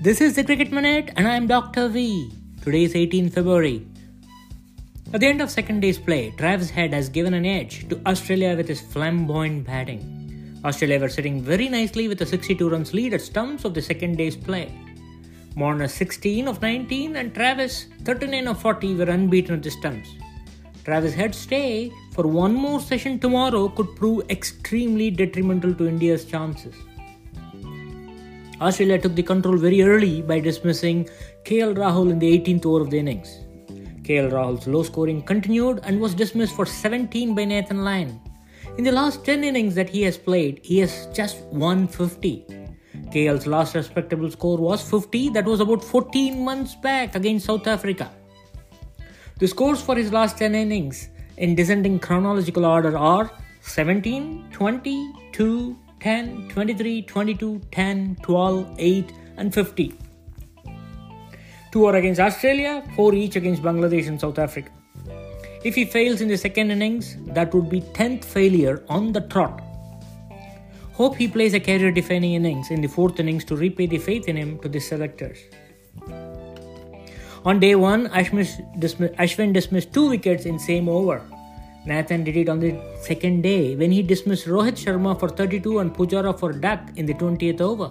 This is the Cricket Minute, and I'm Dr. V. Today is 18 February. At the end of second day's play, Travis Head has given an edge to Australia with his flamboyant batting. Australia were sitting very nicely with a 62 runs lead at stumps of the second day's play. Warner 16 of 19 and Travis 39 of 40 were unbeaten at the stumps. Travis Head's stay for one more session tomorrow could prove extremely detrimental to India's chances. Australia took the control very early by dismissing KL Rahul in the 18th over of the innings. KL Rahul's low scoring continued and was dismissed for 17 by Nathan Lyon. In the last 10 innings that he has played, he has just won 50. KL's last respectable score was 50, that was about 14 months back against South Africa. The scores for his last 10 innings in descending chronological order are 17, 20, 2, 10, 23, 22, 10, 12, 8, and 50. Two are against Australia, four each against Bangladesh and South Africa. If he fails in the second innings, that would be 10th failure on the trot. Hope he plays a career defining innings in the fourth innings to repay the faith in him to the selectors. On day one, Ashwin dismissed two wickets in same over. Nathan did it on the second day when he dismissed Rohit Sharma for 32 and Pujara for duck in the 20th over.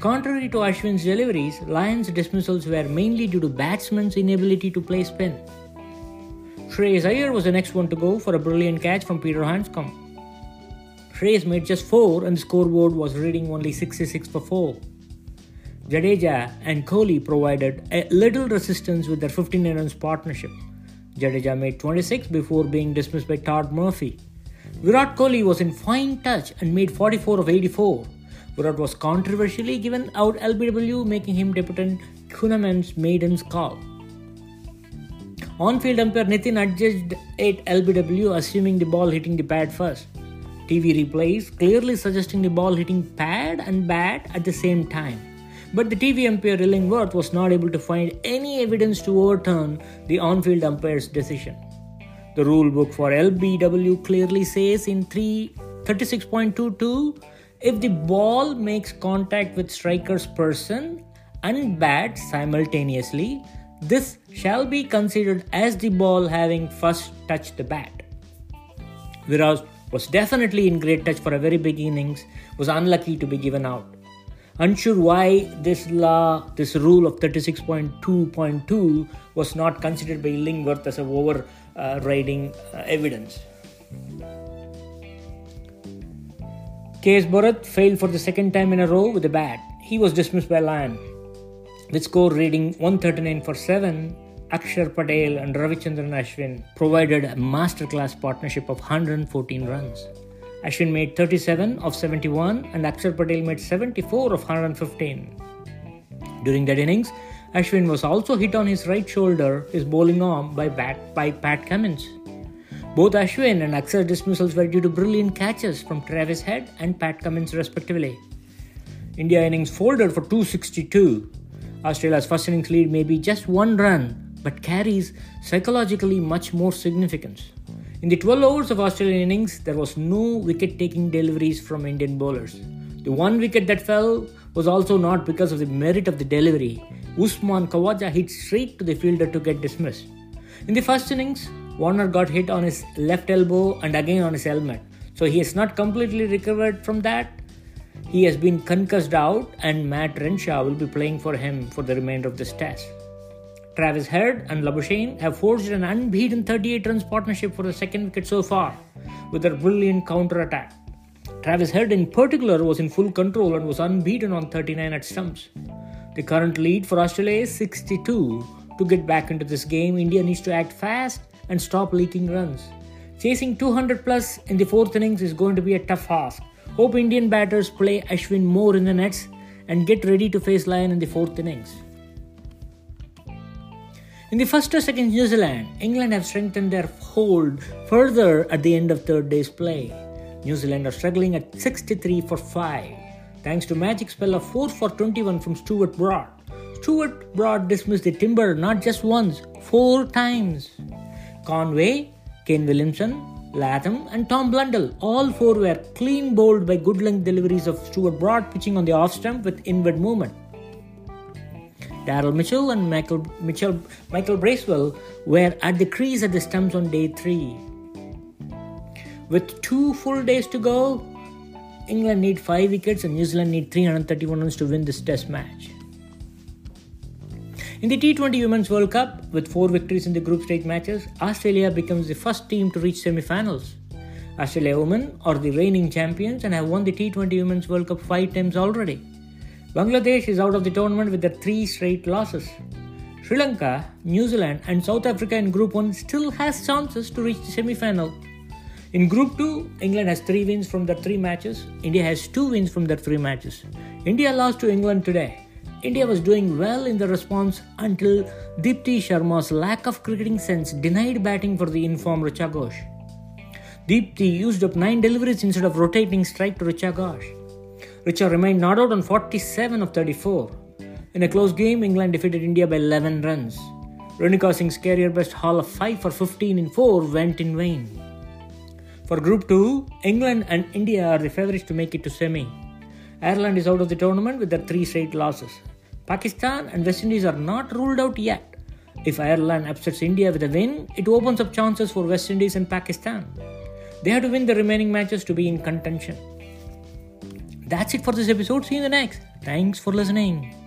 Contrary to Ashwin's deliveries, Lyon's dismissals were mainly due to batsmen's inability to play spin. Shreyas Iyer was the next one to go for a brilliant catch from Peter Handscomb. Shreyas made just 4 and the scoreboard was reading only 66 for 4. Jadeja and Kohli provided a little resistance with their 15 runs partnership. Jadeja made 26 before being dismissed by Todd Murphy. Virat Kohli was in fine touch and made 44 of 84. Virat was controversially given out LBW, making him debutant Kuhnemann's maiden's call. On-field umpire Nitin adjudged 8 LBW, assuming the ball hitting the pad first. TV replays clearly suggesting the ball hitting pad and bat at the same time. But the TV umpire Illingworth was not able to find any evidence to overturn the on field umpire's decision. The rule book for LBW clearly says in 336.22 if the ball makes contact with striker's person and bat simultaneously, this shall be considered as the ball having first touched the bat. Virat was definitely in great touch for a very big innings, was unlucky to be given out. Unsure why this law, this rule of 36.2.2 was not considered by Illingworth as a overriding uh, evidence. K.S. Bharat failed for the second time in a row with a bat. He was dismissed by Lyon. With score reading 139 for 7, Akshar Patel and Ravichandran Ashwin provided a masterclass partnership of 114 runs. Ashwin made 37 of 71 and Akshar Patel made 74 of 115. During that innings, Ashwin was also hit on his right shoulder, his bowling arm, by, bat, by Pat Cummins. Both Ashwin and Akshar dismissals were due to brilliant catches from Travis Head and Pat Cummins, respectively. India innings folded for 262. Australia's first innings lead may be just one run, but carries psychologically much more significance. In the 12 overs of Australian innings, there was no wicket taking deliveries from Indian bowlers. The one wicket that fell was also not because of the merit of the delivery. Usman Khawaja hit straight to the fielder to get dismissed. In the first innings, Warner got hit on his left elbow and again on his helmet. So he has not completely recovered from that. He has been concussed out, and Matt Renshaw will be playing for him for the remainder of this test. Travis Head and Labuschagne have forged an unbeaten 38 runs partnership for the second wicket so far, with their brilliant counter attack. Travis Head, in particular, was in full control and was unbeaten on 39 at stumps. The current lead for Australia is 62. To get back into this game, India needs to act fast and stop leaking runs. Chasing 200 plus in the fourth innings is going to be a tough ask. Hope Indian batters play Ashwin more in the nets and get ready to face Lyon in the fourth innings. In the first test against New Zealand, England have strengthened their hold further at the end of third day's play. New Zealand are struggling at 63 for 5, thanks to magic spell of 4 for 21 from Stuart Broad. Stuart Broad dismissed the timber not just once, four times. Conway, Kane Williamson, Latham, and Tom Blundell, all four were clean bowled by good length deliveries of Stuart Broad pitching on the off stump with inward movement. Daryl Mitchell and Michael, Mitchell, Michael Bracewell were at the crease at the stumps on day three. With two full days to go, England need 5 wickets and New Zealand need 331 runs to win this test match. In the T20 Women's World Cup, with 4 victories in the group stage matches, Australia becomes the first team to reach semi-finals. Australia women are the reigning champions and have won the T20 Women's World Cup 5 times already. Bangladesh is out of the tournament with their 3 straight losses. Sri Lanka, New Zealand and South Africa in Group 1 still has chances to reach the semi-final in Group 2, England has 3 wins from their 3 matches. India has 2 wins from their 3 matches. India lost to England today. India was doing well in the response until Deepti Sharma's lack of cricketing sense denied batting for the informed Richa Ghosh. Deepti used up 9 deliveries instead of rotating strike to Richa Ghosh. Richa remained not out on 47 of 34. In a close game, England defeated India by 11 runs. Renuka Singh's career best haul of 5 for 15 in 4 went in vain. For Group 2, England and India are the favourites to make it to semi. Ireland is out of the tournament with their three straight losses. Pakistan and West Indies are not ruled out yet. If Ireland upsets India with a win, it opens up chances for West Indies and Pakistan. They have to win the remaining matches to be in contention. That's it for this episode. See you in the next. Thanks for listening.